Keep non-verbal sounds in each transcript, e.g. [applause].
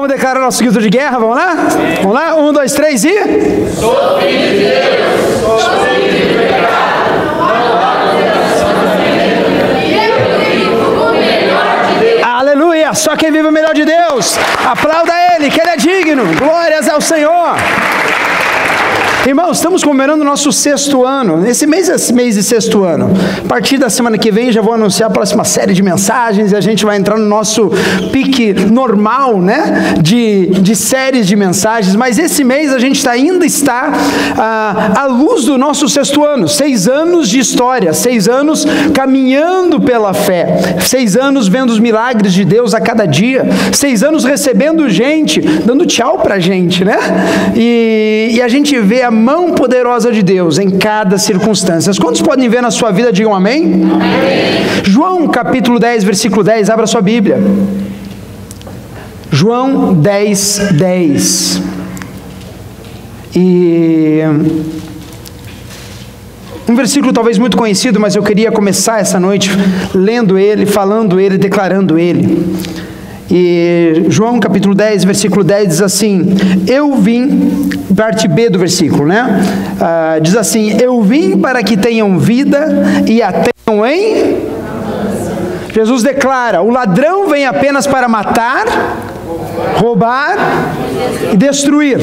Vamos declarar nosso grito de guerra, vamos lá? Vamos lá? Um, dois, três e. Sou filho de Deus, sou filho de Aleluia! Só quem vive o melhor de Deus, aplauda Ele, que Ele é digno. Glórias ao Senhor. Irmãos, estamos comemorando o nosso sexto ano. Esse mês é mês de sexto ano. A partir da semana que vem já vou anunciar a próxima série de mensagens e a gente vai entrar no nosso pique normal, né? De, de séries de mensagens. Mas esse mês a gente tá, ainda está ah, à luz do nosso sexto ano. Seis anos de história, seis anos caminhando pela fé, seis anos vendo os milagres de Deus a cada dia, seis anos recebendo gente, dando tchau pra gente, né? E, e a gente vê a a mão poderosa de Deus em cada circunstância. Quantos podem ver na sua vida? Digam amém. amém. João capítulo 10, versículo 10, abra sua Bíblia. João 10, 10. E um versículo talvez muito conhecido, mas eu queria começar essa noite lendo ele, falando ele, declarando ele. E João capítulo 10, versículo 10 diz assim: Eu vim, parte B do versículo, né? Ah, diz assim: Eu vim para que tenham vida e a tenham em. Jesus declara: O ladrão vem apenas para matar, roubar e destruir.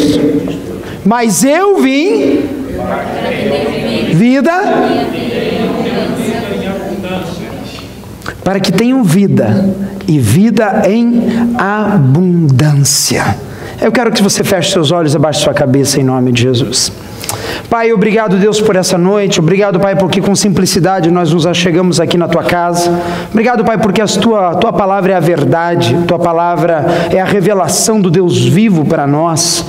Mas eu vim vida para que tenham vida e vida em abundância. Eu quero que você feche seus olhos abaixo de sua cabeça em nome de Jesus. Pai, obrigado, Deus, por essa noite. Obrigado, Pai, porque com simplicidade nós nos achegamos aqui na tua casa. Obrigado, Pai, porque a tua, tua palavra é a verdade, tua palavra é a revelação do Deus vivo para nós.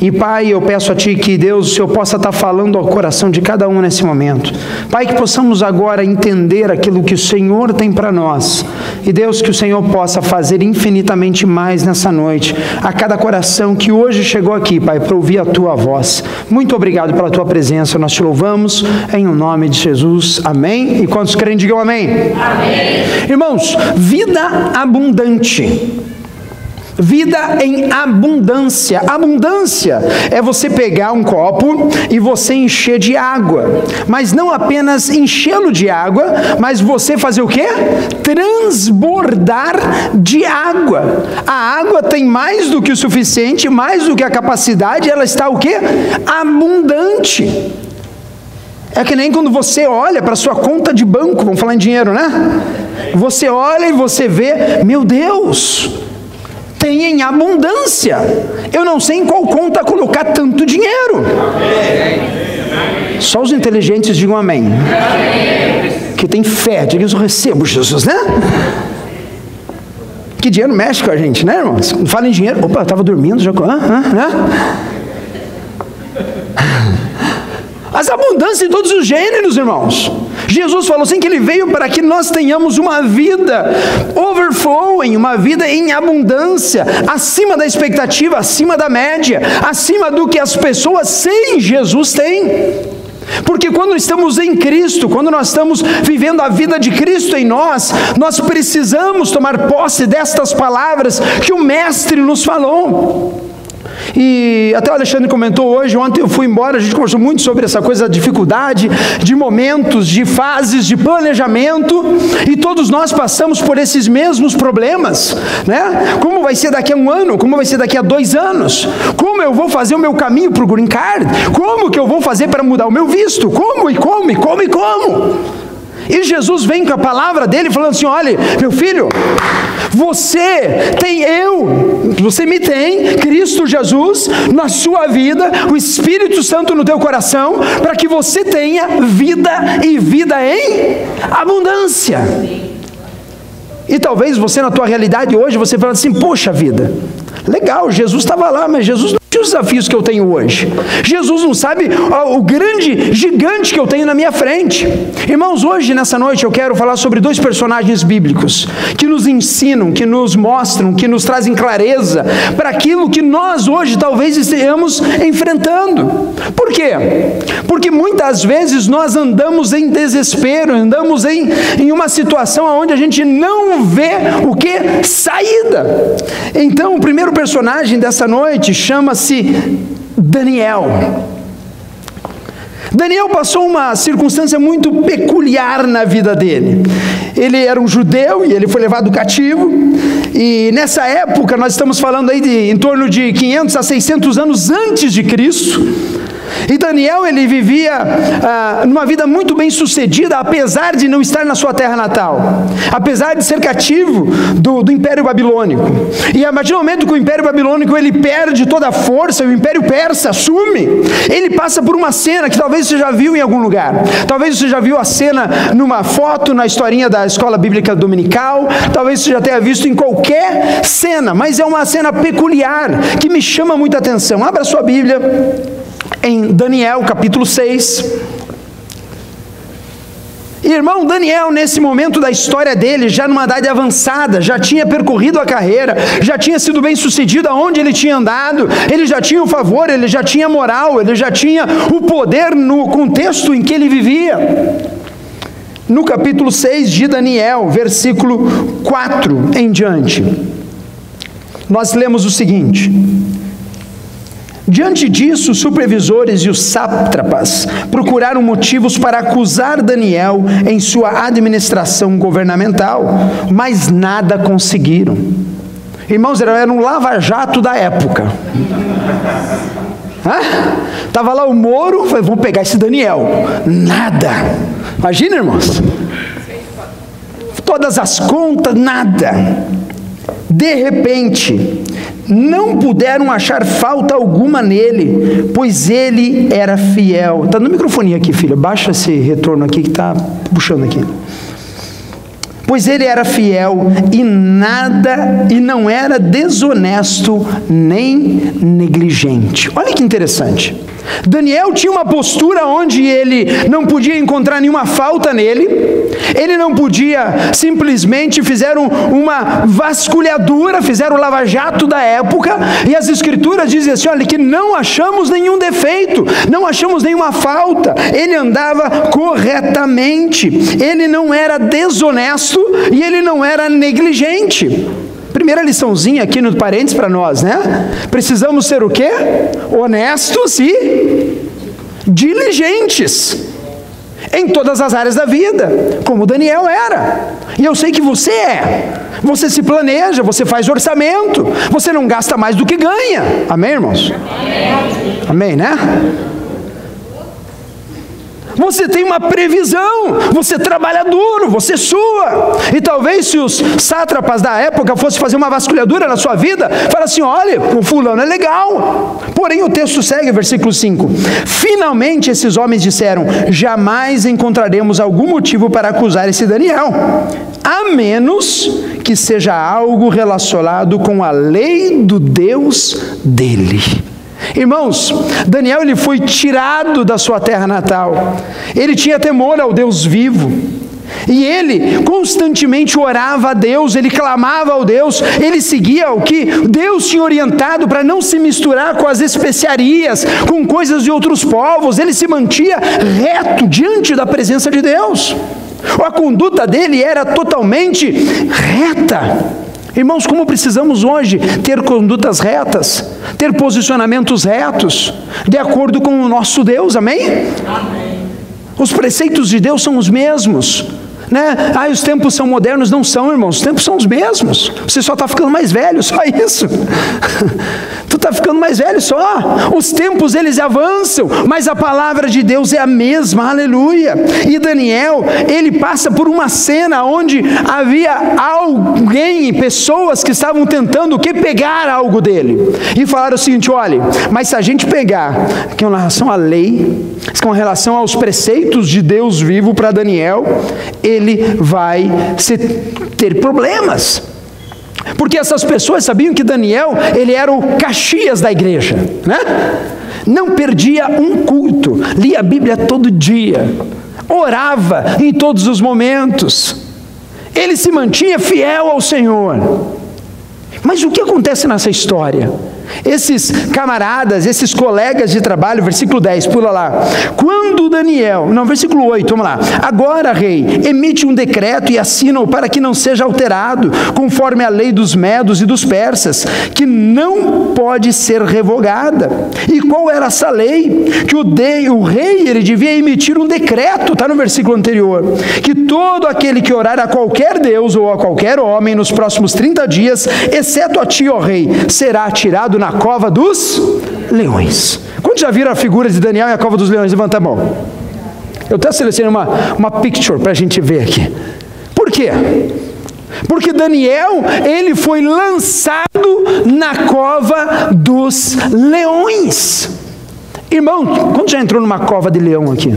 E Pai, eu peço a Ti que Deus, o Senhor possa estar falando ao coração de cada um nesse momento. Pai, que possamos agora entender aquilo que o Senhor tem para nós. E Deus, que o Senhor possa fazer infinitamente mais nessa noite, a cada coração que hoje chegou aqui, Pai, para ouvir a Tua voz. Muito obrigado pela Tua presença, nós te louvamos em o nome de Jesus. Amém. E quantos creem, digam amém. Amém. Irmãos, vida abundante vida em abundância. Abundância é você pegar um copo e você encher de água, mas não apenas enchê-lo de água, mas você fazer o que? Transbordar de água. A água tem mais do que o suficiente, mais do que a capacidade, ela está o que? Abundante. É que nem quando você olha para sua conta de banco, vamos falar em dinheiro, né? Você olha e você vê, meu Deus, tem em abundância. Eu não sei em qual conta colocar tanto dinheiro. Só os inteligentes digam amém. Que tem fé, diga eu recebo Jesus, né? Que dinheiro mexe com a gente, né, irmãos? Fala em dinheiro, opa, eu estava dormindo, já. Ah, ah, né? As abundâncias de todos os gêneros, irmãos. Jesus falou assim que ele veio para que nós tenhamos uma vida overflowing, uma vida em abundância, acima da expectativa, acima da média, acima do que as pessoas sem Jesus têm. Porque quando estamos em Cristo, quando nós estamos vivendo a vida de Cristo em nós, nós precisamos tomar posse destas palavras que o Mestre nos falou. E até o Alexandre comentou hoje, ontem eu fui embora, a gente conversou muito sobre essa coisa da dificuldade, de momentos, de fases, de planejamento, e todos nós passamos por esses mesmos problemas, né? Como vai ser daqui a um ano? Como vai ser daqui a dois anos? Como eu vou fazer o meu caminho para o Green Card? Como que eu vou fazer para mudar o meu visto? Como e como e como e como? E Jesus vem com a palavra dele falando assim: olha, meu filho, você tem eu, você me tem, Cristo Jesus, na sua vida, o Espírito Santo no teu coração, para que você tenha vida e vida em abundância. E talvez você, na tua realidade hoje, você fala assim: poxa vida, legal, Jesus estava lá, mas Jesus os desafios que eu tenho hoje. Jesus não sabe o grande gigante que eu tenho na minha frente. Irmãos, hoje, nessa noite, eu quero falar sobre dois personagens bíblicos que nos ensinam, que nos mostram, que nos trazem clareza para aquilo que nós hoje talvez estejamos enfrentando. Por quê? Porque muitas vezes nós andamos em desespero, andamos em, em uma situação onde a gente não vê o que? Saída. Então, o primeiro personagem dessa noite chama-se Daniel. Daniel passou uma circunstância muito peculiar na vida dele. Ele era um judeu e ele foi levado cativo. E nessa época, nós estamos falando aí de em torno de 500 a 600 anos antes de Cristo. E Daniel ele vivia ah, numa vida muito bem sucedida, apesar de não estar na sua terra natal, apesar de ser cativo do, do Império Babilônico. E a partir do momento que o Império Babilônico ele perde toda a força, o Império Persa assume, ele passa por uma cena que talvez você já viu em algum lugar. Talvez você já viu a cena numa foto na historinha da escola bíblica dominical, talvez você já tenha visto em qualquer cena, mas é uma cena peculiar que me chama muita atenção. Abra sua Bíblia em Daniel capítulo 6. Irmão, Daniel, nesse momento da história dele, já numa idade avançada, já tinha percorrido a carreira, já tinha sido bem sucedido aonde ele tinha andado, ele já tinha o favor, ele já tinha moral, ele já tinha o poder no contexto em que ele vivia. No capítulo 6 de Daniel, versículo 4 em diante, nós lemos o seguinte: Diante disso, os supervisores e os sátrapas procuraram motivos para acusar Daniel em sua administração governamental, mas nada conseguiram. Irmãos, era um lava-jato da época. Estava lá o Moro, falei, vamos pegar esse Daniel. Nada. Imagina, irmãos. Todas as contas, nada. De repente, não puderam achar falta alguma nele, pois ele era fiel. Está no microfone aqui, filha. Baixa esse retorno aqui que está puxando aqui. Pois ele era fiel e nada, e não era desonesto nem negligente. Olha que interessante. Daniel tinha uma postura onde ele não podia encontrar nenhuma falta nele, ele não podia simplesmente fizeram uma vasculhadura, fizeram o lava-jato da época, e as escrituras dizem assim: olha, que não achamos nenhum defeito, não achamos nenhuma falta, ele andava corretamente, ele não era desonesto e ele não era negligente. Primeira liçãozinha aqui no parênteses para nós, né? Precisamos ser o quê? Honestos e diligentes em todas as áreas da vida, como Daniel era. E eu sei que você é. Você se planeja, você faz orçamento, você não gasta mais do que ganha. Amém, irmãos? Amém, Amém né? Você tem uma previsão, você trabalha duro, você sua. E talvez se os sátrapas da época fossem fazer uma vasculhadura na sua vida, fala assim: olha, o fulano é legal. Porém, o texto segue, versículo 5: Finalmente esses homens disseram: jamais encontraremos algum motivo para acusar esse Daniel, a menos que seja algo relacionado com a lei do Deus dele. Irmãos, Daniel ele foi tirado da sua terra natal. Ele tinha temor ao Deus vivo. E ele constantemente orava a Deus, ele clamava ao Deus, ele seguia o que Deus tinha orientado para não se misturar com as especiarias, com coisas de outros povos, ele se mantinha reto diante da presença de Deus. A conduta dele era totalmente reta. Irmãos, como precisamos hoje ter condutas retas, ter posicionamentos retos, de acordo com o nosso Deus, amém? amém. Os preceitos de Deus são os mesmos. Né? Ah, os tempos são modernos, não são, irmãos. Os tempos são os mesmos. Você só está ficando mais velho, só [laughs] isso. tu está ficando mais velho só. Os tempos eles avançam, mas a palavra de Deus é a mesma. Aleluia. E Daniel, ele passa por uma cena onde havia alguém, pessoas que estavam tentando o que pegar algo dele. E falaram o seguinte: olha, mas se a gente pegar que é uma relação à lei, com relação aos preceitos de Deus vivo para Daniel, ele vai ter problemas. Porque essas pessoas sabiam que Daniel, ele era o Caxias da igreja, né? Não perdia um culto, lia a Bíblia todo dia, orava em todos os momentos. Ele se mantinha fiel ao Senhor. Mas o que acontece nessa história? Esses camaradas, esses colegas de trabalho, versículo 10, pula lá. Quando Daniel, não, versículo 8, vamos lá. Agora, rei, emite um decreto e assina-o para que não seja alterado, conforme a lei dos medos e dos persas, que não pode ser revogada. E qual era essa lei? Que o, de, o rei ele devia emitir um decreto, está no versículo anterior, que todo aquele que orar a qualquer Deus ou a qualquer homem nos próximos 30 dias, exceto a ti, ó rei, será atirado na cova dos leões. Quantos já viram a figura de Daniel e a cova dos leões? Levanta a mão. Eu até selecionei uma, uma picture para a gente ver aqui. Por quê? Porque Daniel, ele foi lançado na cova dos leões. Irmão, quando já entrou numa cova de leão aqui?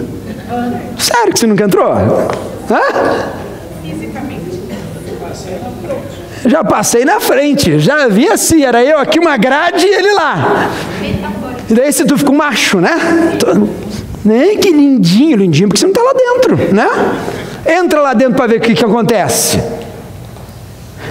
Sério que você nunca entrou? Hã? Já passei na frente, já vi assim, era eu aqui uma grade e ele lá. E daí se tu fica um macho, né? Nem que lindinho, lindinho, porque você não está lá dentro, né? Entra lá dentro para ver o que, que acontece.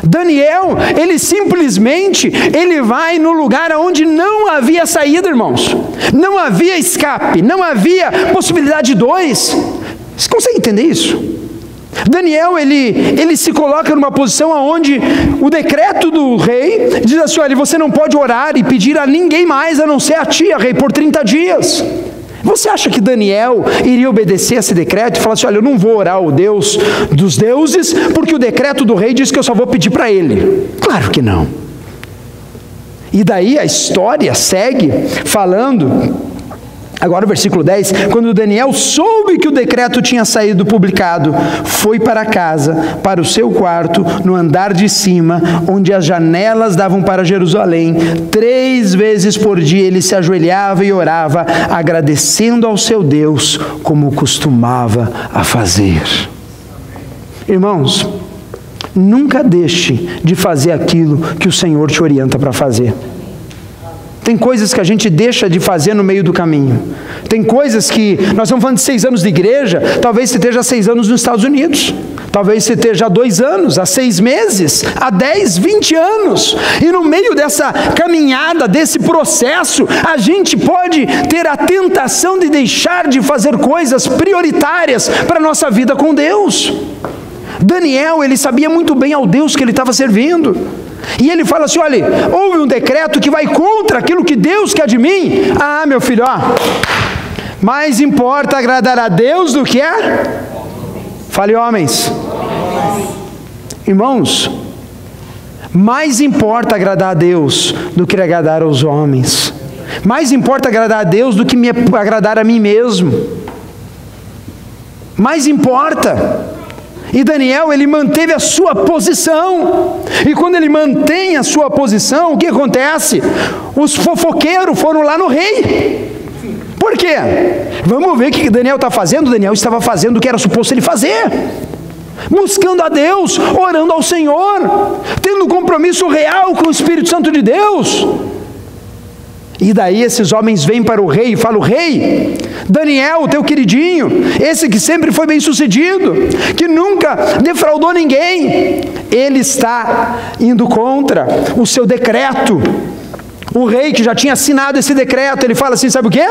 Daniel, ele simplesmente, ele vai no lugar onde não havia saída, irmãos. Não havia escape, não havia possibilidade de dois. Você consegue entender isso? Daniel ele, ele se coloca numa posição onde o decreto do rei diz assim: olha, você não pode orar e pedir a ninguém mais a não ser a ti, a rei, por 30 dias. Você acha que Daniel iria obedecer esse decreto e falar assim: olha, eu não vou orar o Deus dos deuses, porque o decreto do rei diz que eu só vou pedir para ele? Claro que não. E daí a história segue falando Agora o versículo 10: quando Daniel soube que o decreto tinha saído publicado, foi para casa, para o seu quarto, no andar de cima, onde as janelas davam para Jerusalém. Três vezes por dia ele se ajoelhava e orava, agradecendo ao seu Deus, como costumava a fazer. Irmãos, nunca deixe de fazer aquilo que o Senhor te orienta para fazer. Tem coisas que a gente deixa de fazer no meio do caminho. Tem coisas que, nós estamos falando de seis anos de igreja, talvez você esteja há seis anos nos Estados Unidos. Talvez você esteja há dois anos, há seis meses, há dez, vinte anos. E no meio dessa caminhada, desse processo, a gente pode ter a tentação de deixar de fazer coisas prioritárias para a nossa vida com Deus. Daniel, ele sabia muito bem ao Deus que ele estava servindo. E ele fala assim: olha, houve um decreto que vai contra aquilo que Deus quer de mim. Ah, meu filho, ó, mais importa agradar a Deus do que é. Fale, homens. Irmãos, mais importa agradar a Deus do que agradar aos homens. Mais importa agradar a Deus do que me agradar a mim mesmo. Mais importa. E Daniel, ele manteve a sua posição. E quando ele mantém a sua posição, o que acontece? Os fofoqueiros foram lá no rei. Por quê? Vamos ver o que Daniel está fazendo. Daniel estava fazendo o que era suposto ele fazer. Buscando a Deus, orando ao Senhor, tendo um compromisso real com o Espírito Santo de Deus. E daí esses homens vêm para o rei e falam: Rei, Daniel, teu queridinho, esse que sempre foi bem sucedido, que nunca defraudou ninguém, ele está indo contra o seu decreto. O rei que já tinha assinado esse decreto, ele fala assim: sabe o que?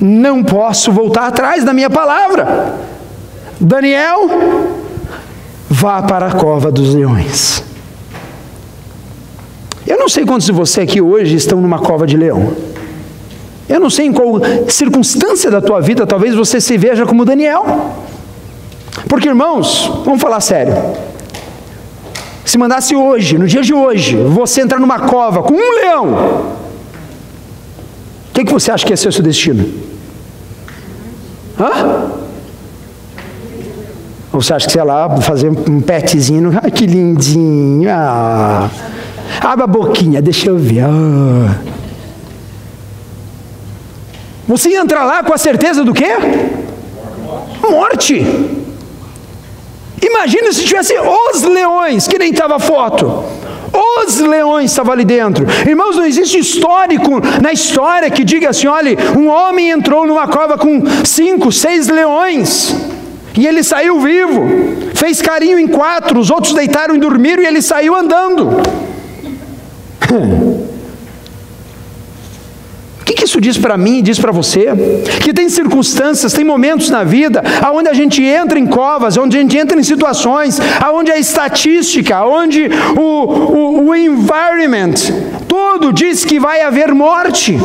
Não posso voltar atrás da minha palavra. Daniel, vá para a cova dos leões. Eu não sei quantos de vocês aqui hoje estão numa cova de leão. Eu não sei em qual circunstância da tua vida talvez você se veja como Daniel. Porque, irmãos, vamos falar sério. Se mandasse hoje, no dia de hoje, você entrar numa cova com um leão, o que, que você acha que ia ser o seu destino? Hã? Ou você acha que você ia lá fazer um petzinho? [laughs] Ai, que lindinho. Ah. Abre a boquinha, deixa eu ver. Você entra lá com a certeza do quê? Morte. Imagina se tivesse os leões, que nem estava a foto. Os leões estavam ali dentro. Irmãos, não existe histórico na história que diga assim: olha, um homem entrou numa cova com cinco, seis leões. E ele saiu vivo, fez carinho em quatro, os outros deitaram e dormiram e ele saiu andando. O que, que isso diz para mim e diz para você? Que tem circunstâncias, tem momentos na vida onde a gente entra em covas, onde a gente entra em situações, onde a estatística, onde o, o, o environment, todo diz que vai haver morte.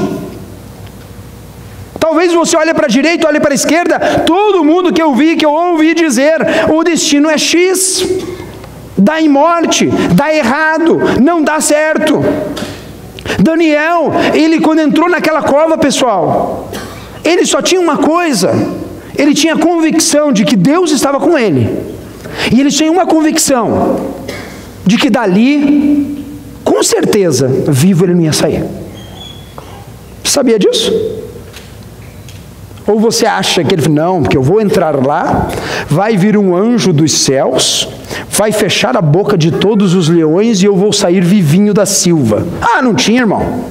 Talvez você olhe para a direita, olhe para a esquerda, todo mundo que eu vi, que eu ouvi dizer, o destino é X. Dá em morte, dá errado, não dá certo. Daniel, ele quando entrou naquela cova, pessoal, ele só tinha uma coisa, ele tinha convicção de que Deus estava com ele. E ele tinha uma convicção de que dali, com certeza, vivo ele não ia sair. Sabia disso? Ou você acha que ele não, porque eu vou entrar lá, vai vir um anjo dos céus, vai fechar a boca de todos os leões e eu vou sair vivinho da silva. Ah, não tinha, irmão.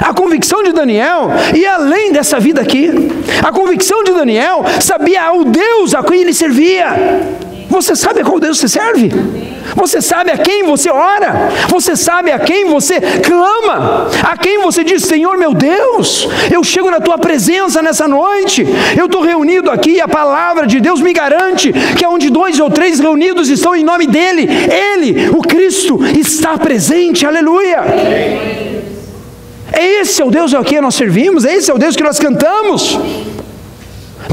A convicção de Daniel ia além dessa vida aqui. A convicção de Daniel sabia o Deus a quem ele servia. Você sabe a qual Deus você serve? Você sabe a quem você ora, você sabe a quem você clama, a quem você diz: Senhor meu Deus, eu chego na tua presença nessa noite, eu estou reunido aqui e a palavra de Deus me garante que onde dois ou três reunidos estão em nome dEle, Ele, o Cristo, está presente, aleluia. Esse é o Deus ao que nós servimos, esse é o Deus que nós cantamos.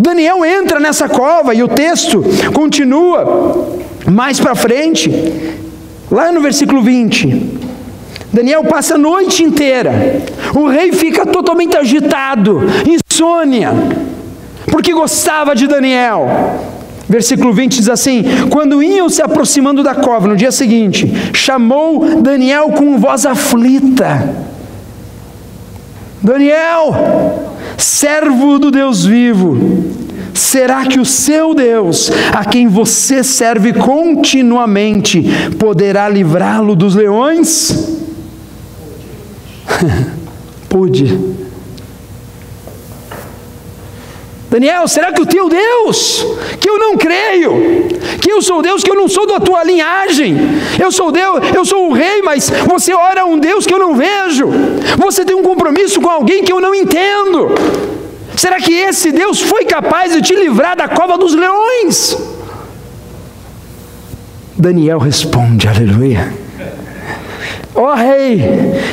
Daniel entra nessa cova e o texto continua mais para frente, lá no versículo 20, Daniel passa a noite inteira, o rei fica totalmente agitado, insônia, porque gostava de Daniel. Versículo 20 diz assim: Quando iam se aproximando da cova, no dia seguinte, chamou Daniel com voz aflita: Daniel, servo do Deus vivo, Será que o seu Deus, a quem você serve continuamente, poderá livrá-lo dos leões? [laughs] Pude. Daniel, será que o teu Deus, que eu não creio, que eu sou Deus, que eu não sou da tua linhagem, eu sou Deus, eu sou o rei, mas você ora a um Deus que eu não vejo, você tem um compromisso com alguém que eu não entendo. Será que esse Deus foi capaz de te livrar da cova dos leões? Daniel responde, aleluia. Ó oh, rei,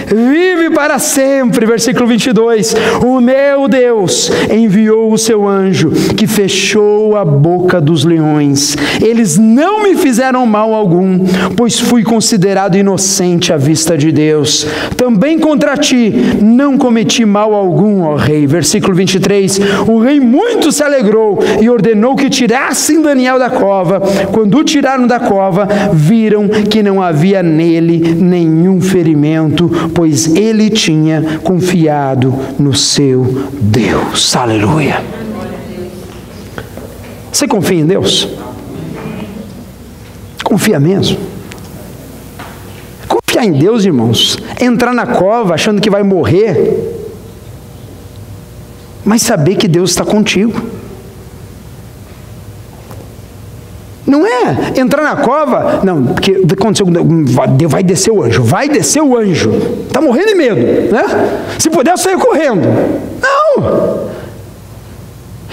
vive para sempre. Versículo 22. O meu Deus enviou o seu anjo, que fechou a boca dos leões. Eles não me fizeram mal algum, pois fui considerado inocente à vista de Deus. Também contra ti não cometi mal algum, ó rei. Versículo 23. O rei muito se alegrou e ordenou que tirassem Daniel da cova. Quando o tiraram da cova, viram que não havia nele nenhum nenhum ferimento, pois ele tinha confiado no seu Deus. Aleluia. Você confia em Deus? Confia mesmo? Confiar em Deus, irmãos, entrar na cova achando que vai morrer, mas saber que Deus está contigo. Não é entrar na cova, não, porque aconteceu, vai descer o anjo, vai descer o anjo. Está morrendo de medo, né? Se puder, sair correndo. Não!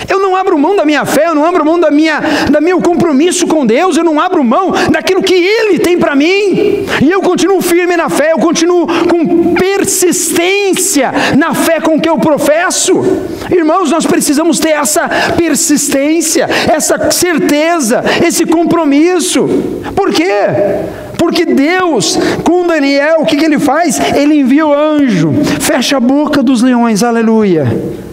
Eu não abro mão da minha fé, eu não abro mão da minha, da meu compromisso com Deus, eu não abro mão daquilo que Ele tem para mim. E eu continuo firme na fé, eu continuo com persistência na fé com que eu professo. Irmãos, nós precisamos ter essa persistência, essa certeza, esse compromisso. Por quê? Porque Deus, com Daniel, o que, que ele faz? Ele envia o anjo, fecha a boca dos leões, aleluia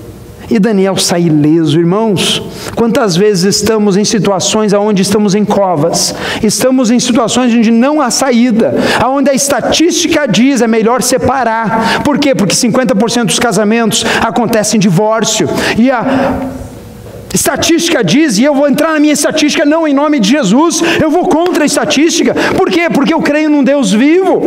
e Daniel sai ileso, irmãos. Quantas vezes estamos em situações onde estamos em covas, estamos em situações onde não há saída, onde a estatística diz é melhor separar. Por quê? Porque 50% dos casamentos acontecem em divórcio. E a Estatística diz, e eu vou entrar na minha estatística não em nome de Jesus, eu vou contra a estatística. Por quê? Porque eu creio num Deus vivo.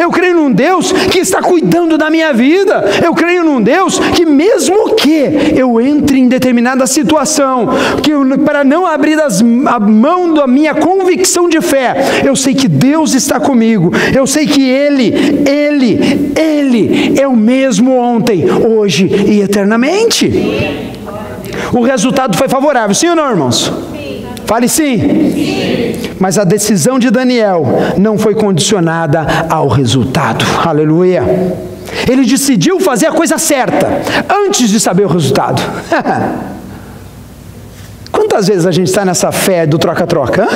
Eu creio num Deus que está cuidando da minha vida. Eu creio num Deus que, mesmo que eu entre em determinada situação, que eu, para não abrir as, a mão da minha convicção de fé, eu sei que Deus está comigo. Eu sei que Ele, Ele, Ele é o mesmo ontem, hoje e eternamente. O resultado foi favorável, sim ou não, irmãos? Fale sim. Mas a decisão de Daniel não foi condicionada ao resultado. Aleluia. Ele decidiu fazer a coisa certa antes de saber o resultado. [laughs] Quantas vezes a gente está nessa fé do troca-troca?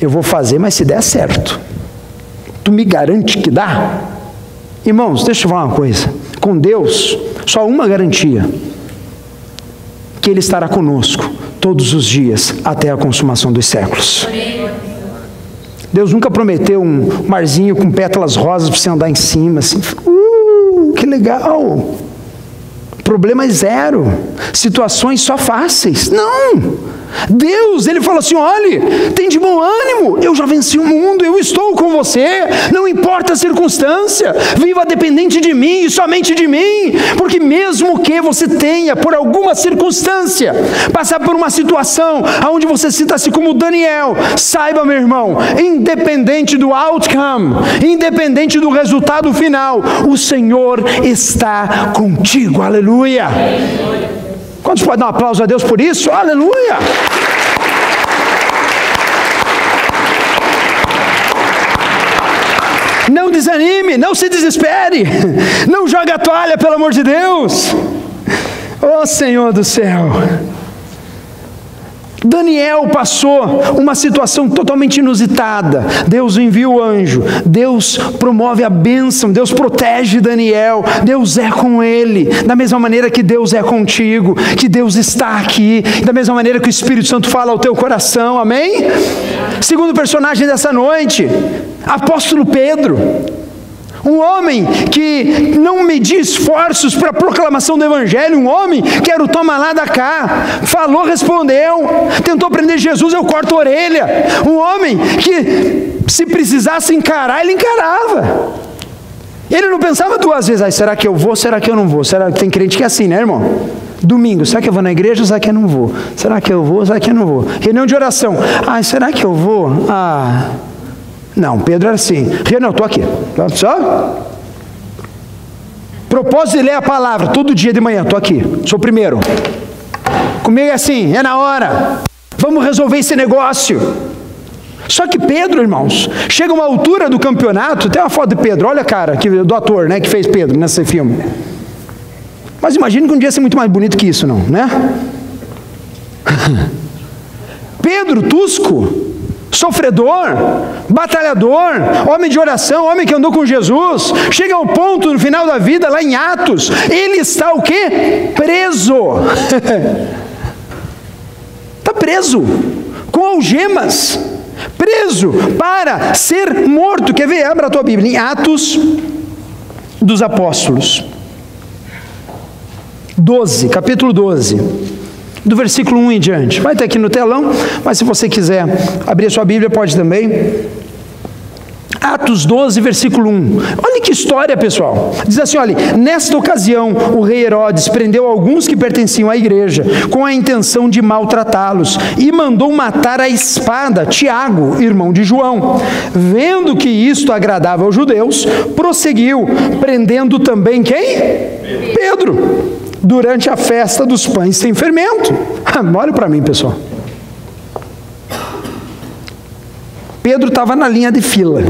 Eu vou fazer, mas se der certo. Tu me garante que dá? Irmãos, deixa eu falar uma coisa. Com Deus, só uma garantia: que Ele estará conosco todos os dias até a consumação dos séculos. Deus nunca prometeu um marzinho com pétalas rosas para você andar em cima, assim, uh, que legal. Problema zero, situações só fáceis. Não! Deus, ele falou assim: olhe, tem de bom ânimo, eu já venci o mundo, eu estou com você, não importa a circunstância, viva dependente de mim e somente de mim, porque mesmo que você tenha, por alguma circunstância, passar por uma situação onde você sinta-se como Daniel, saiba, meu irmão, independente do outcome, independente do resultado final, o Senhor está contigo, aleluia. Quantos podem dar um aplauso a Deus por isso? Aleluia! Não desanime, não se desespere, não jogue a toalha, pelo amor de Deus. Oh Senhor do céu. Daniel passou uma situação totalmente inusitada. Deus envia o anjo, Deus promove a bênção, Deus protege Daniel, Deus é com ele, da mesma maneira que Deus é contigo, que Deus está aqui, da mesma maneira que o Espírito Santo fala ao teu coração, amém? Segundo personagem dessa noite, apóstolo Pedro. Um homem que não media esforços para a proclamação do Evangelho, um homem que era o toma lá da cá, falou, respondeu, tentou prender Jesus, eu corto a orelha. Um homem que, se precisasse encarar, ele encarava. Ele não pensava duas vezes, ah, será que eu vou, será que eu não vou? Será que tem crente que é assim, né, irmão? Domingo, será que eu vou na igreja será que eu não vou? Será que eu vou, será que eu não vou? Reunião de oração, ah, será que eu vou? Ah, não, Pedro era assim. Não, estou aqui. Tá, só? Propósito de ler a palavra todo dia de manhã, estou aqui. Sou o primeiro. Comigo é assim, é na hora. Vamos resolver esse negócio. Só que Pedro, irmãos, chega uma altura do campeonato, tem uma foto de Pedro, olha cara que, do ator né, que fez Pedro nesse filme. Mas imagine que um dia ia ser muito mais bonito que isso, não, né? [laughs] Pedro, Tusco, sofredor, batalhador, homem de oração, homem que andou com Jesus, chega ao ponto no final da vida, lá em Atos, ele está o que? Preso. Está [laughs] preso, com algemas, preso para ser morto. Quer ver? Abra a tua Bíblia, em Atos dos Apóstolos. 12, capítulo 12 do versículo 1 em diante. Vai ter aqui no telão, mas se você quiser abrir a sua Bíblia, pode também. Atos 12, versículo 1. Olha que história, pessoal. Diz assim: olha, nesta ocasião o rei Herodes prendeu alguns que pertenciam à igreja, com a intenção de maltratá-los, e mandou matar a espada Tiago, irmão de João. Vendo que isto agradava aos judeus, prosseguiu, prendendo também quem? Pedro durante a festa dos pães sem fermento. [laughs] Olha para mim, pessoal. Pedro estava na linha de fila.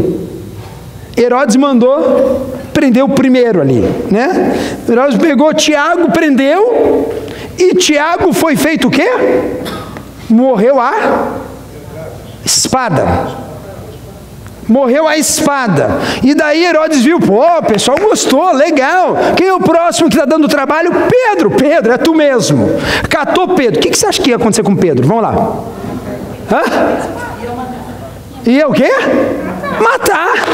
Herodes mandou prender o primeiro ali, né? Herodes pegou Tiago, prendeu, e Tiago foi feito o quê? Morreu a espada morreu a espada. E daí Herodes viu, pô, o pessoal gostou, legal. Quem é o próximo que está dando trabalho? Pedro, Pedro, é tu mesmo. Catou Pedro. O que, que você acha que ia acontecer com Pedro? Vamos lá. Hã? Ia o quê? Matar.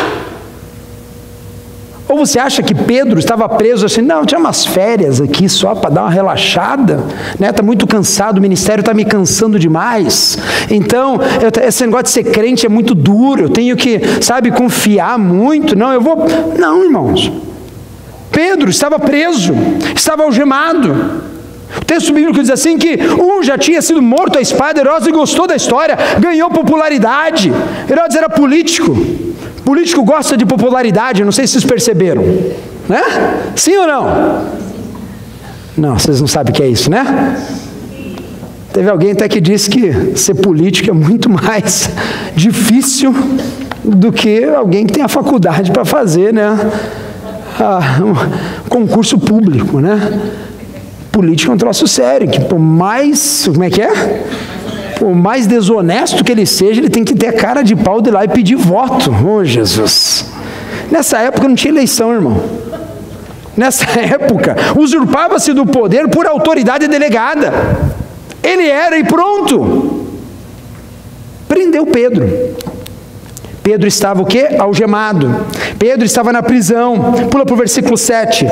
Ou você acha que Pedro estava preso assim? Não, tinha umas férias aqui só para dar uma relaxada, né? Tá muito cansado, o ministério está me cansando demais. Então, eu, esse negócio de ser crente é muito duro. Eu tenho que, sabe, confiar muito. Não, eu vou. Não, irmãos. Pedro estava preso, estava algemado. O texto bíblico diz assim que um já tinha sido morto à espada, Herodes gostou da história, ganhou popularidade. Herodes era político. Político gosta de popularidade, não sei se vocês perceberam. Né? Sim ou não? Não, vocês não sabem o que é isso, né? Teve alguém até que disse que ser político é muito mais [laughs] difícil do que alguém que tem a faculdade para fazer, né? Ah, um concurso público, né? Político é um troço sério, que por mais, como é que é? Por mais desonesto que ele seja, ele tem que ter cara de pau de lá e pedir voto. Oh, Jesus. Nessa época não tinha eleição, irmão. Nessa [laughs] época, usurpava-se do poder por autoridade delegada. Ele era e pronto. Prendeu Pedro. Pedro estava o quê? Algemado. Pedro estava na prisão. Pula para o versículo 7.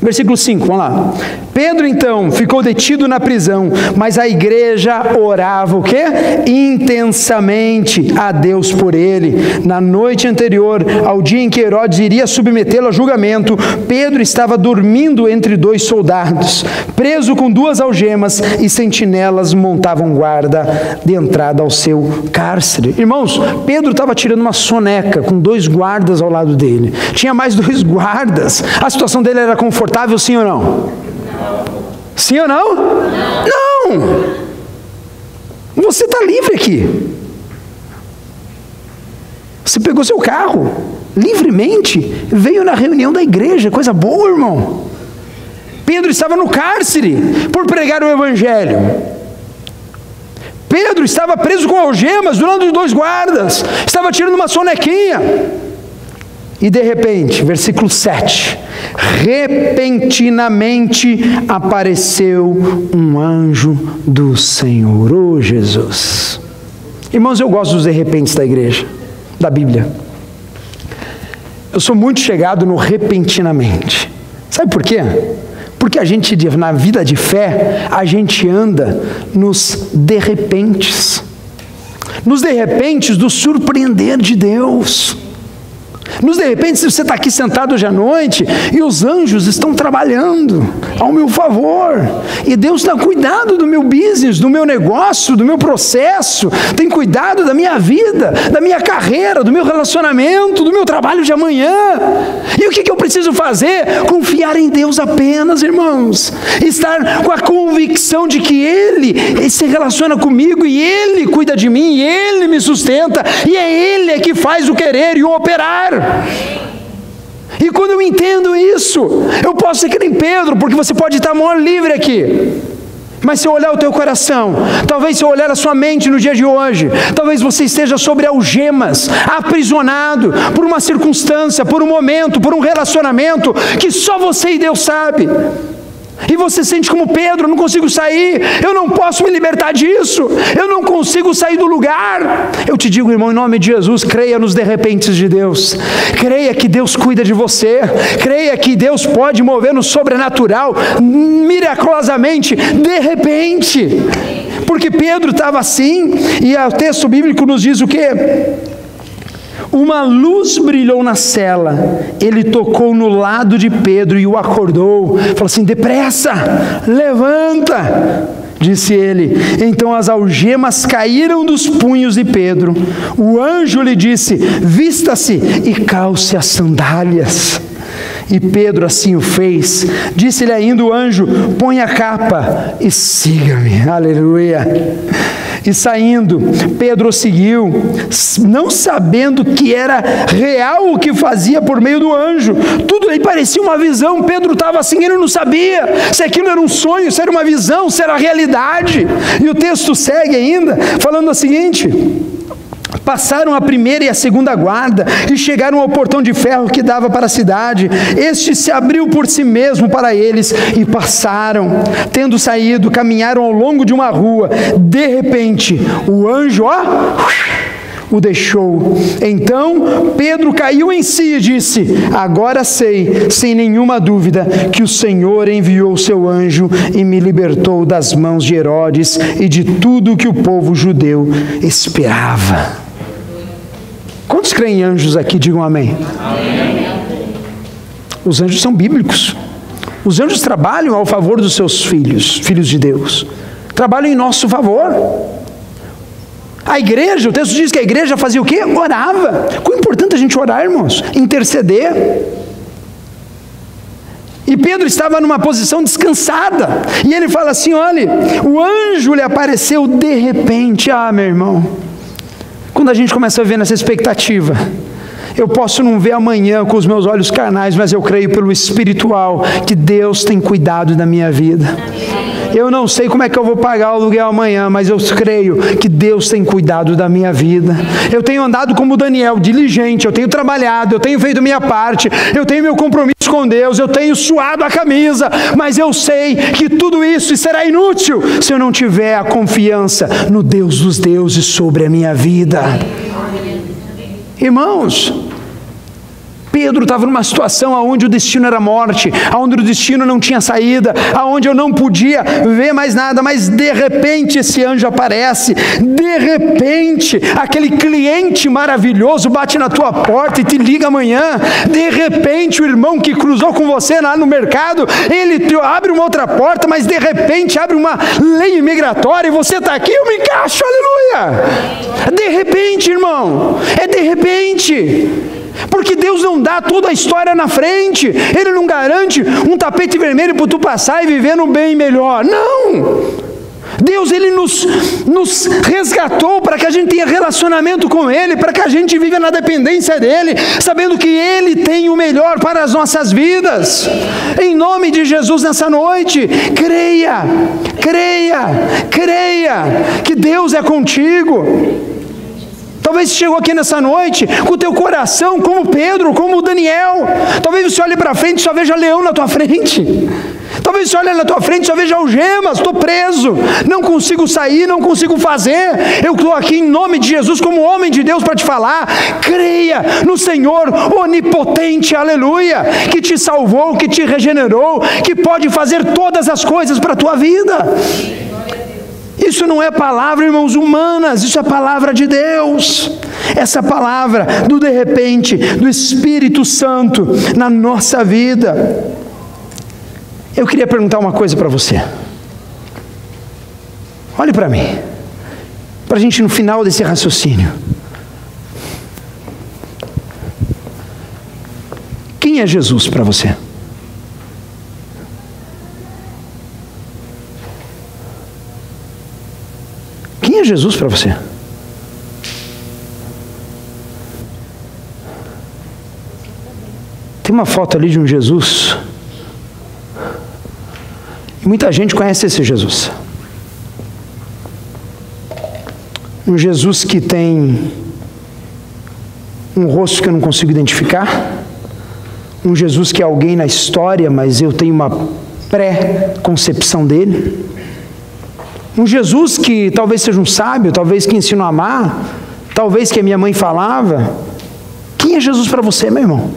Versículo 5, vamos lá. Pedro então ficou detido na prisão, mas a igreja orava o quê? Intensamente a Deus por ele. Na noite anterior ao dia em que Herodes iria submetê-lo a julgamento, Pedro estava dormindo entre dois soldados, preso com duas algemas e sentinelas montavam guarda de entrada ao seu cárcere. Irmãos, Pedro estava tirando uma soneca com dois guardas ao lado dele. Tinha mais dois [laughs] guardas. A situação dele era confortável, sim ou não? Sim ou não? Não! Você está livre aqui. Você pegou seu carro livremente, veio na reunião da igreja, coisa boa, irmão. Pedro estava no cárcere por pregar o evangelho. Pedro estava preso com algemas, durante os dois guardas, estava tirando uma sonequinha. E de repente, versículo 7: repentinamente apareceu um anjo do Senhor, oh Jesus. Irmãos, eu gosto dos de repentes da igreja, da Bíblia. Eu sou muito chegado no repentinamente. Sabe por quê? Porque a gente, na vida de fé, a gente anda nos de repentes. Nos de repentes do surpreender de Deus. Nos de repente, se você está aqui sentado hoje à noite e os anjos estão trabalhando ao meu favor, e Deus está cuidado do meu business, do meu negócio, do meu processo, tem cuidado da minha vida, da minha carreira, do meu relacionamento, do meu trabalho de amanhã. E o que, que eu preciso fazer? Confiar em Deus apenas, irmãos, estar com a convicção de que Ele se relaciona comigo e Ele cuida de mim, e Ele me sustenta, e é Ele que faz o querer e o operar. E quando eu entendo isso, eu posso ser que nem Pedro, porque você pode estar maior livre aqui. Mas se eu olhar o teu coração, talvez se eu olhar a sua mente no dia de hoje, talvez você esteja sobre algemas, aprisionado por uma circunstância, por um momento, por um relacionamento que só você e Deus sabe. E você sente como Pedro, eu não consigo sair, eu não posso me libertar disso, eu não consigo sair do lugar. Eu te digo, irmão, em nome de Jesus, creia nos de repente de Deus, creia que Deus cuida de você, creia que Deus pode mover no sobrenatural, miraculosamente, de repente. Porque Pedro estava assim, e o texto bíblico nos diz o que? Uma luz brilhou na cela. Ele tocou no lado de Pedro e o acordou. Falou assim: depressa, levanta. Disse ele. Então as algemas caíram dos punhos de Pedro. O anjo lhe disse: Vista-se e calce as sandálias. E Pedro assim o fez. Disse-lhe ainda o anjo: Põe a capa e siga-me. Aleluia. E saindo, Pedro seguiu, não sabendo que era real o que fazia por meio do anjo. Tudo lhe parecia uma visão. Pedro estava assim, ele não sabia se aquilo era um sonho, se era uma visão, se era realidade. E o texto segue ainda, falando o seguinte: Passaram a primeira e a segunda guarda e chegaram ao portão de ferro que dava para a cidade. Este se abriu por si mesmo para eles e passaram. Tendo saído, caminharam ao longo de uma rua. De repente, o anjo, ó, o deixou. Então Pedro caiu em si e disse: Agora sei, sem nenhuma dúvida, que o Senhor enviou seu anjo e me libertou das mãos de Herodes e de tudo que o povo judeu esperava. Quantos creem em anjos aqui? Digam amém. amém. Os anjos são bíblicos. Os anjos trabalham ao favor dos seus filhos, filhos de Deus. Trabalham em nosso favor. A igreja, o texto diz que a igreja fazia o quê? Orava. Quão importante a gente orar, irmãos? Interceder. E Pedro estava numa posição descansada. E ele fala assim: olha, o anjo lhe apareceu de repente. Ah, meu irmão. Quando a gente começa a ver nessa expectativa, eu posso não ver amanhã com os meus olhos carnais, mas eu creio pelo espiritual que Deus tem cuidado da minha vida. Eu não sei como é que eu vou pagar o aluguel amanhã, mas eu creio que Deus tem cuidado da minha vida. Eu tenho andado como Daniel, diligente, eu tenho trabalhado, eu tenho feito minha parte, eu tenho meu compromisso com Deus, eu tenho suado a camisa, mas eu sei que tudo isso será inútil se eu não tiver a confiança no Deus dos deuses sobre a minha vida. Irmãos, Pedro estava numa situação onde o destino era morte, onde o destino não tinha saída, aonde eu não podia ver mais nada, mas de repente esse anjo aparece, de repente aquele cliente maravilhoso bate na tua porta e te liga amanhã, de repente o irmão que cruzou com você lá no mercado, ele te abre uma outra porta, mas de repente abre uma lei migratória e você está aqui, eu me encaixo, aleluia! De repente, irmão, é de repente. Porque Deus não dá toda a história na frente. Ele não garante um tapete vermelho para tu passar e viver no bem melhor. Não! Deus ele nos, nos resgatou para que a gente tenha relacionamento com Ele, para que a gente viva na dependência dEle, sabendo que Ele tem o melhor para as nossas vidas. Em nome de Jesus nessa noite, creia, creia, creia que Deus é contigo. Talvez você chegou aqui nessa noite com o teu coração como Pedro, como Daniel. Talvez você olhe para frente e só veja leão na tua frente. Talvez você olhe na tua frente e só veja algemas, estou preso, não consigo sair, não consigo fazer. Eu estou aqui em nome de Jesus, como homem de Deus, para te falar. Creia no Senhor onipotente, aleluia, que te salvou, que te regenerou, que pode fazer todas as coisas para a tua vida. Isso não é palavra, irmãos, humanas, isso é palavra de Deus. Essa palavra do de repente, do Espírito Santo na nossa vida. Eu queria perguntar uma coisa para você. Olhe para mim, para a gente no final desse raciocínio. Quem é Jesus para você? é Jesus para você? Tem uma foto ali de um Jesus. E muita gente conhece esse Jesus. Um Jesus que tem um rosto que eu não consigo identificar. Um Jesus que é alguém na história, mas eu tenho uma pré-concepção dele. Um Jesus que talvez seja um sábio, talvez que ensina a amar, talvez que a minha mãe falava. Quem é Jesus para você, meu irmão?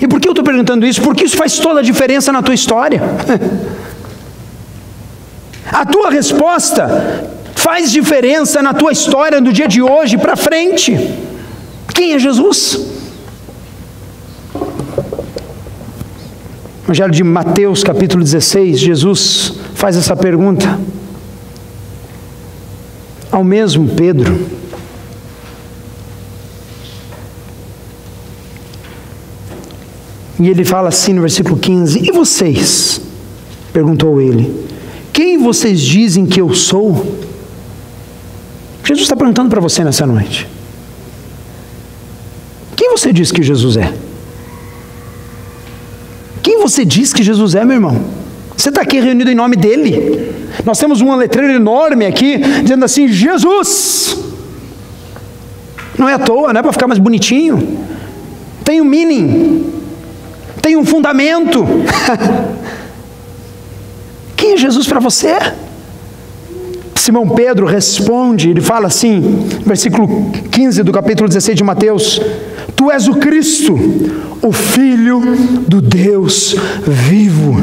E por que eu estou perguntando isso? Porque isso faz toda a diferença na tua história. [laughs] a tua resposta faz diferença na tua história do dia de hoje para frente. Quem é Jesus? Evangelho de Mateus, capítulo 16, Jesus faz essa pergunta ao mesmo Pedro. E ele fala assim no versículo 15: E vocês? perguntou ele: Quem vocês dizem que eu sou? Jesus está perguntando para você nessa noite: Quem você diz que Jesus é? Você diz que Jesus é, meu irmão? Você está aqui reunido em nome dele. Nós temos uma letreira enorme aqui dizendo assim: Jesus. Não é à toa, não é para ficar mais bonitinho. Tem um meaning, tem um fundamento. [laughs] Quem é Jesus para você? Simão Pedro responde, ele fala assim, versículo 15 do capítulo 16 de Mateus: Tu és o Cristo, o Filho do Deus vivo.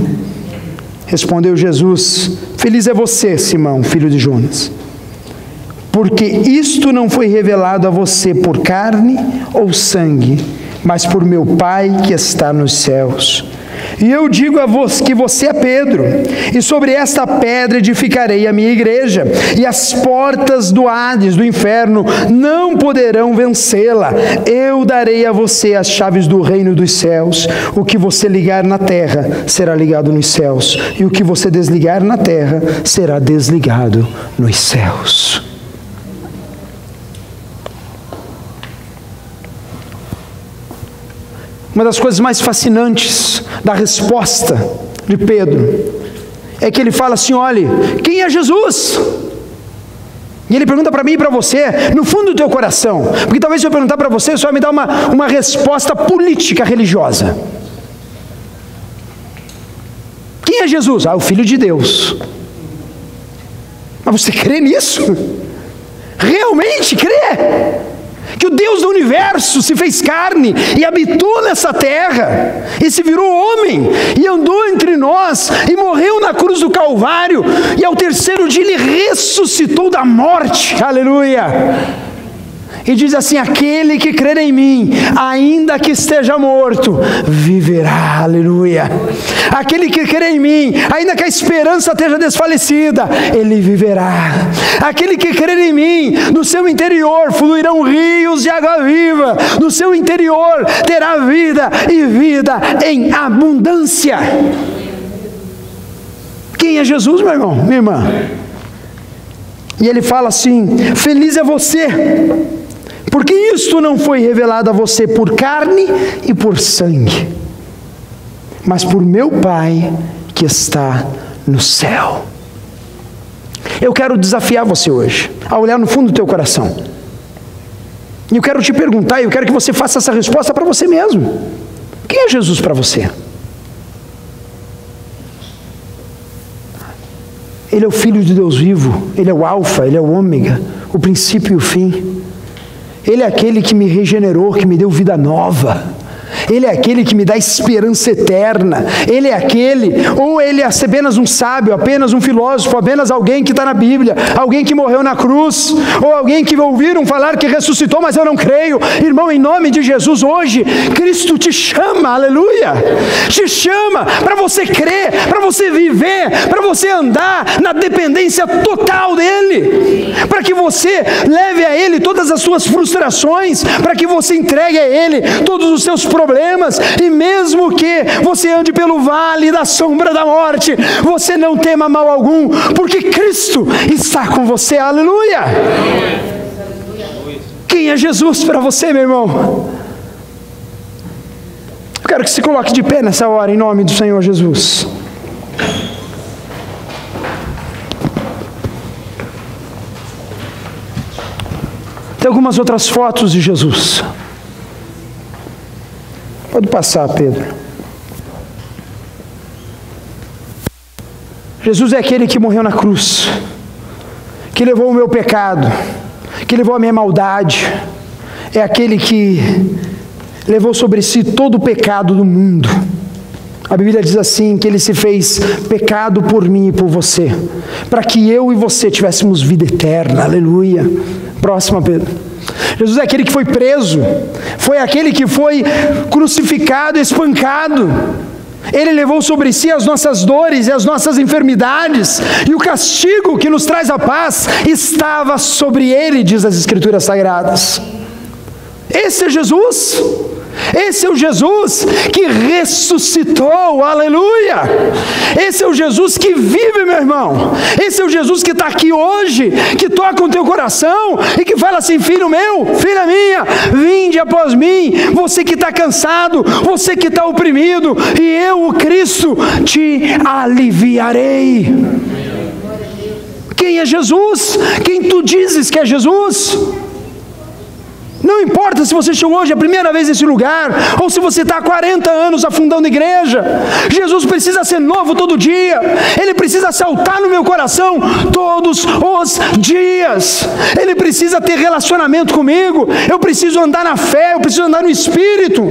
Respondeu Jesus: Feliz é você, Simão, filho de Jonas, porque isto não foi revelado a você por carne ou sangue, mas por meu Pai que está nos céus. E eu digo a vós que você é Pedro, e sobre esta pedra edificarei a minha igreja, e as portas do Hades, do inferno, não poderão vencê-la. Eu darei a você as chaves do reino dos céus. O que você ligar na terra será ligado nos céus, e o que você desligar na terra será desligado nos céus. Uma das coisas mais fascinantes da resposta de Pedro é que ele fala assim: olhe, quem é Jesus? E ele pergunta para mim e para você, no fundo do teu coração, porque talvez se eu perguntar para você, você vai me dar uma, uma resposta política religiosa. Quem é Jesus? Ah, o Filho de Deus. Mas você crê nisso? Realmente crê? Que o Deus do universo se fez carne e habitou nessa terra, e se virou homem, e andou entre nós, e morreu na cruz do Calvário, e ao terceiro dia ele ressuscitou da morte, aleluia. E diz assim: aquele que crer em mim, ainda que esteja morto, viverá, aleluia. Aquele que crer em mim, ainda que a esperança esteja desfalecida, ele viverá. Aquele que crer em mim, no seu interior fluirão rios de água viva, no seu interior terá vida e vida em abundância. Quem é Jesus, meu irmão, minha irmã? E ele fala assim: Feliz é você porque isto não foi revelado a você por carne e por sangue, mas por meu Pai que está no céu. Eu quero desafiar você hoje a olhar no fundo do teu coração. E eu quero te perguntar, eu quero que você faça essa resposta para você mesmo. Quem é Jesus para você? Ele é o Filho de Deus vivo, Ele é o Alfa, Ele é o Ômega, o princípio e o fim. Ele é aquele que me regenerou, que me deu vida nova. Ele é aquele que me dá esperança eterna. Ele é aquele, ou ele é apenas um sábio, apenas um filósofo, apenas alguém que está na Bíblia, alguém que morreu na cruz, ou alguém que ouviram falar que ressuscitou, mas eu não creio. Irmão, em nome de Jesus, hoje, Cristo te chama, aleluia, te chama para você crer, para você viver, para você andar na dependência total dEle, para que você leve a Ele todas as suas frustrações, para que você entregue a Ele todos os seus problemas problemas, e mesmo que você ande pelo vale da sombra da morte, você não tema mal algum, porque Cristo está com você, aleluia. Quem é Jesus para você, meu irmão? Eu quero que se coloque de pé nessa hora, em nome do Senhor Jesus. Tem algumas outras fotos de Jesus. Pode passar, Pedro. Jesus é aquele que morreu na cruz, que levou o meu pecado, que levou a minha maldade, é aquele que levou sobre si todo o pecado do mundo. A Bíblia diz assim: que ele se fez pecado por mim e por você, para que eu e você tivéssemos vida eterna. Aleluia. Próxima, Pedro. Jesus é aquele que foi preso, foi aquele que foi crucificado, espancado. Ele levou sobre si as nossas dores e as nossas enfermidades, e o castigo que nos traz a paz estava sobre ele, diz as Escrituras Sagradas. Esse é Jesus. Esse é o Jesus que ressuscitou, aleluia. Esse é o Jesus que vive, meu irmão. Esse é o Jesus que está aqui hoje, que toca o teu coração e que fala assim: Filho meu, filha minha, vinde após mim. Você que está cansado, você que está oprimido, e eu, o Cristo, te aliviarei. Quem é Jesus? Quem tu dizes que é Jesus? Não importa se você chegou hoje a primeira vez nesse lugar, ou se você está há 40 anos afundando igreja, Jesus precisa ser novo todo dia, Ele precisa saltar no meu coração todos os dias, Ele precisa ter relacionamento comigo, eu preciso andar na fé, eu preciso andar no Espírito.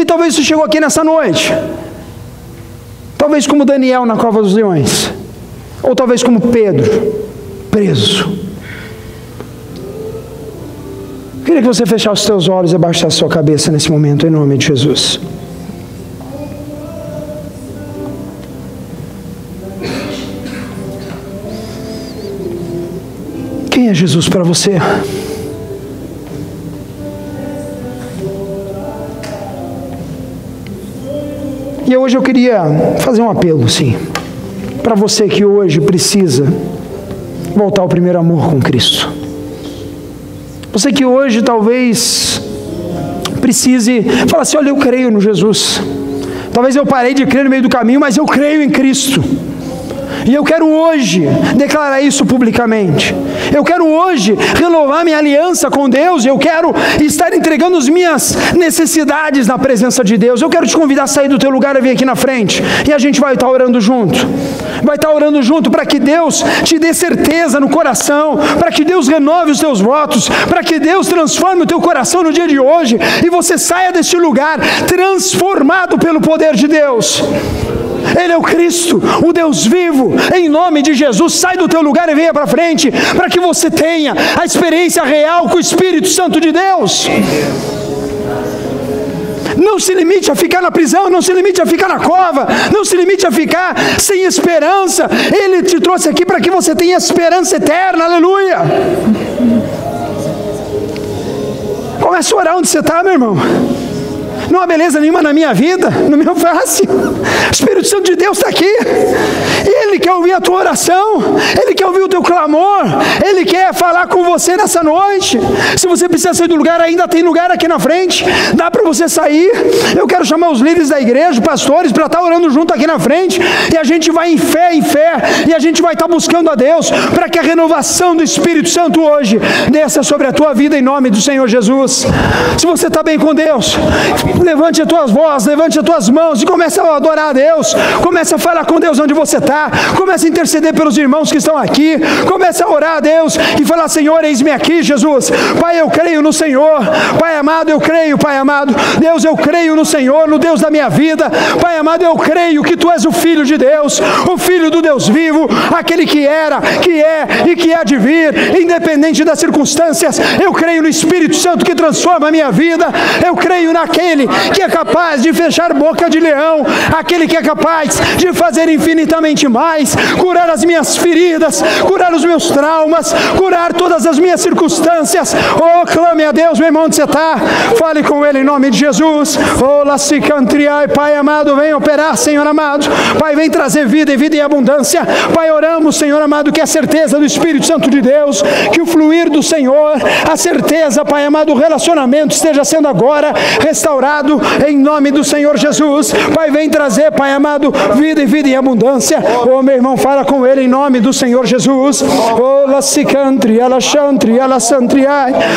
E talvez você chegou aqui nessa noite, talvez como Daniel na cova dos leões, ou talvez como Pedro, preso Queria que você fechasse os seus olhos e abaixasse a sua cabeça nesse momento, em nome de Jesus. Quem é Jesus para você? E hoje eu queria fazer um apelo, sim, para você que hoje precisa voltar ao primeiro amor com Cristo. Você que hoje talvez precise falar assim: olha, eu creio no Jesus. Talvez eu parei de crer no meio do caminho, mas eu creio em Cristo. E eu quero hoje declarar isso publicamente. Eu quero hoje renovar minha aliança com Deus. Eu quero estar entregando as minhas necessidades na presença de Deus. Eu quero te convidar a sair do teu lugar e vir aqui na frente. E a gente vai estar orando junto. Vai estar orando junto para que Deus te dê certeza no coração, para que Deus renove os teus votos, para que Deus transforme o teu coração no dia de hoje e você saia deste lugar transformado pelo poder de Deus. Ele é o Cristo, o Deus vivo. Em nome de Jesus, sai do teu lugar e venha para frente, para que você tenha a experiência real com o Espírito Santo de Deus. Não se limite a ficar na prisão, não se limite a ficar na cova, não se limite a ficar sem esperança. Ele te trouxe aqui para que você tenha esperança eterna, aleluia. Comece a orar onde você está, meu irmão não há beleza nenhuma na minha vida, no meu face. O Espírito Santo de Deus está aqui. Ele quer ouvir a tua oração, Ele quer ouvir o teu clamor, Ele quer falar com você nessa noite. Se você precisa sair do lugar, ainda tem lugar aqui na frente, dá para você sair. Eu quero chamar os líderes da igreja, pastores, para estar tá orando junto aqui na frente, e a gente vai em fé, em fé, e a gente vai estar tá buscando a Deus para que a renovação do Espírito Santo hoje desça sobre a tua vida em nome do Senhor Jesus. Se você está bem com Deus, Levante as tuas vozes, levante as tuas mãos e comece a adorar a Deus. Comece a falar com Deus onde você está. Comece a interceder pelos irmãos que estão aqui. Comece a orar a Deus e falar: Senhor, eis-me aqui, Jesus. Pai, eu creio no Senhor. Pai amado, eu creio, Pai amado. Deus, eu creio no Senhor, no Deus da minha vida. Pai amado, eu creio que Tu és o Filho de Deus, o Filho do Deus vivo, aquele que era, que é e que há de vir, independente das circunstâncias. Eu creio no Espírito Santo que transforma a minha vida. Eu creio naquele que é capaz de fechar boca de leão, aquele que é capaz de fazer infinitamente mais, curar as minhas feridas, curar os meus traumas, curar todas as minhas circunstâncias. Oh, clame a Deus, meu irmão, onde você está? Fale com Ele em nome de Jesus. Oh, Lacicantriai, Pai amado, vem operar, Senhor amado. Pai, vem trazer vida e vida em abundância. Pai, oramos, Senhor amado, que a certeza do Espírito Santo de Deus, que o fluir do Senhor, a certeza, Pai amado, o relacionamento esteja sendo agora restaurado em nome do Senhor Jesus. Pai, vem trazer, Pai amado, vida e vida em abundância. Oh, meu irmão, fala com ele em nome do Senhor Jesus. Oh.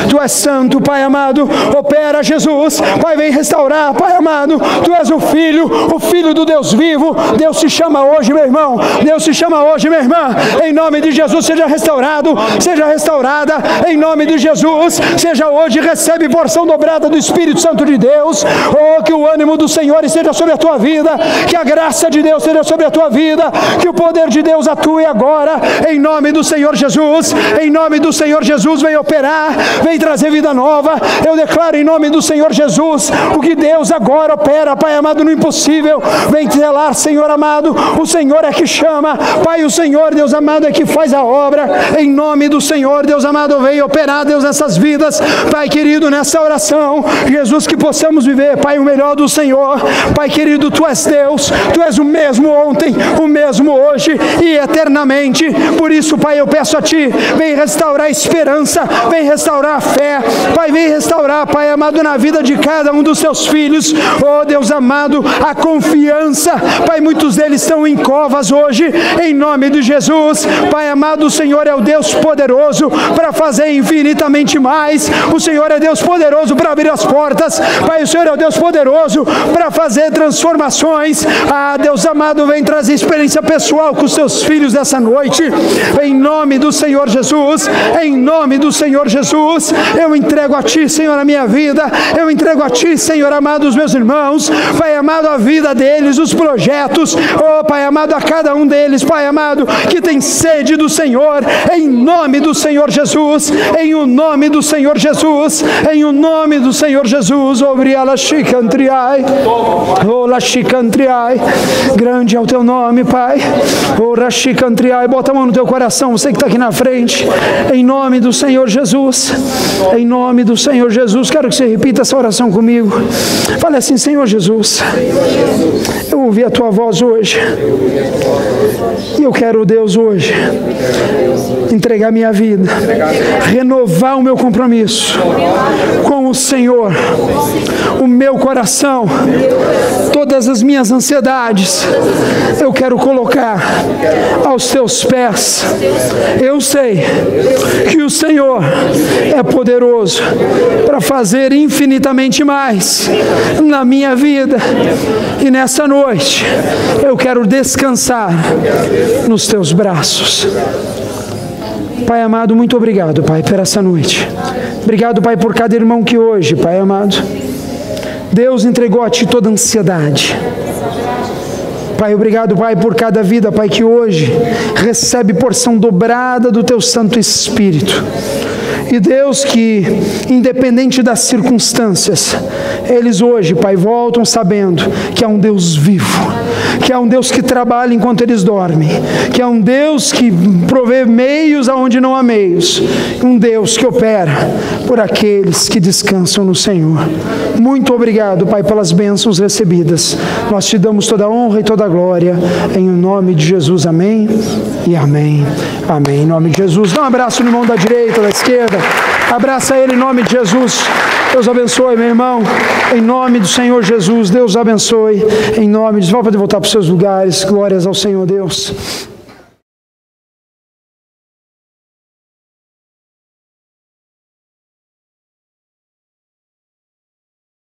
Tu és santo, Pai amado. Opera, Jesus. Pai, vem restaurar, Pai amado. Tu és o Filho, o Filho do Deus vivo. Deus se chama hoje, meu irmão. Deus se chama hoje, minha irmã. Em nome de Jesus, seja restaurado, seja restaurada. Em nome de Jesus, seja hoje, recebe porção dobrada do Espírito Santo de Deus. Oh, que o ânimo do Senhor esteja sobre a tua vida, que a graça de Deus esteja sobre a tua vida, que o poder de Deus atue agora, em nome do Senhor Jesus, em nome do Senhor Jesus, vem operar, vem trazer vida nova. Eu declaro em nome do Senhor Jesus, o que Deus agora opera, Pai amado, no impossível, vem zelar, Senhor amado, o Senhor é que chama, Pai, o Senhor, Deus amado, é que faz a obra, em nome do Senhor, Deus amado, vem operar, Deus, nessas vidas, Pai querido, nessa oração, Jesus, que possamos viver viver, Pai, o melhor do Senhor. Pai querido, Tu és Deus, Tu és o mesmo ontem, o mesmo hoje e eternamente. Por isso, Pai, eu peço a Ti, vem restaurar a esperança, vem restaurar a fé, Pai, vem restaurar, Pai amado, na vida de cada um dos Seus filhos, oh Deus amado, a confiança, Pai, muitos deles estão em covas hoje, em nome de Jesus, Pai amado, o Senhor é o Deus poderoso para fazer infinitamente mais, o Senhor é Deus poderoso para abrir as portas, Pai, o Senhor é o Deus poderoso para fazer transformações, ah, Deus amado, vem trazer experiência pessoal com os seus filhos dessa noite, em nome do Senhor Jesus, em nome do Senhor Jesus, eu entrego a Ti, Senhor, a minha vida, eu entrego a Ti, Senhor amado, os meus irmãos, Pai amado, a vida deles, os projetos, oh Pai amado, a cada um deles, Pai amado, que tem sede do Senhor, em nome do Senhor Jesus, em o nome do Senhor Jesus, em o nome do Senhor Jesus, obriala chicantriai, oh la grande é o teu nome, Pai, oh la bota a mão no teu coração, você que está aqui na frente, em nome do Senhor Jesus, em nome do Senhor Jesus, quero que você repita essa oração comigo, fale assim, Senhor Jesus, eu ouvi a tua voz hoje, e eu quero, Deus, hoje, entregar minha vida, renovar o meu compromisso com o Senhor, o meu coração, todas as minhas ansiedades, eu quero colocar aos teus pés. Eu sei que o Senhor é poderoso para fazer infinitamente mais na minha vida. E nessa noite eu quero descansar nos teus braços. Pai amado, muito obrigado, Pai, por essa noite. Obrigado, Pai, por cada irmão que hoje, Pai amado, Deus entregou a Ti toda ansiedade. Pai, obrigado, Pai, por cada vida, Pai, que hoje recebe porção dobrada do Teu Santo Espírito. E Deus que, independente das circunstâncias, eles hoje, Pai, voltam sabendo que é um Deus vivo, que é um Deus que trabalha enquanto eles dormem, que é um Deus que provê meios aonde não há meios, um Deus que opera por aqueles que descansam no Senhor. Muito obrigado, Pai, pelas bênçãos recebidas. Nós te damos toda a honra e toda a glória, em nome de Jesus. Amém e amém. Amém. Em nome de Jesus. Dá um abraço no irmão da direita, da esquerda. Abraça ele em nome de Jesus. Deus abençoe, meu irmão. Em nome do Senhor Jesus, Deus abençoe. Em nome de. Vamos voltar para os seus lugares. Glórias ao Senhor Deus.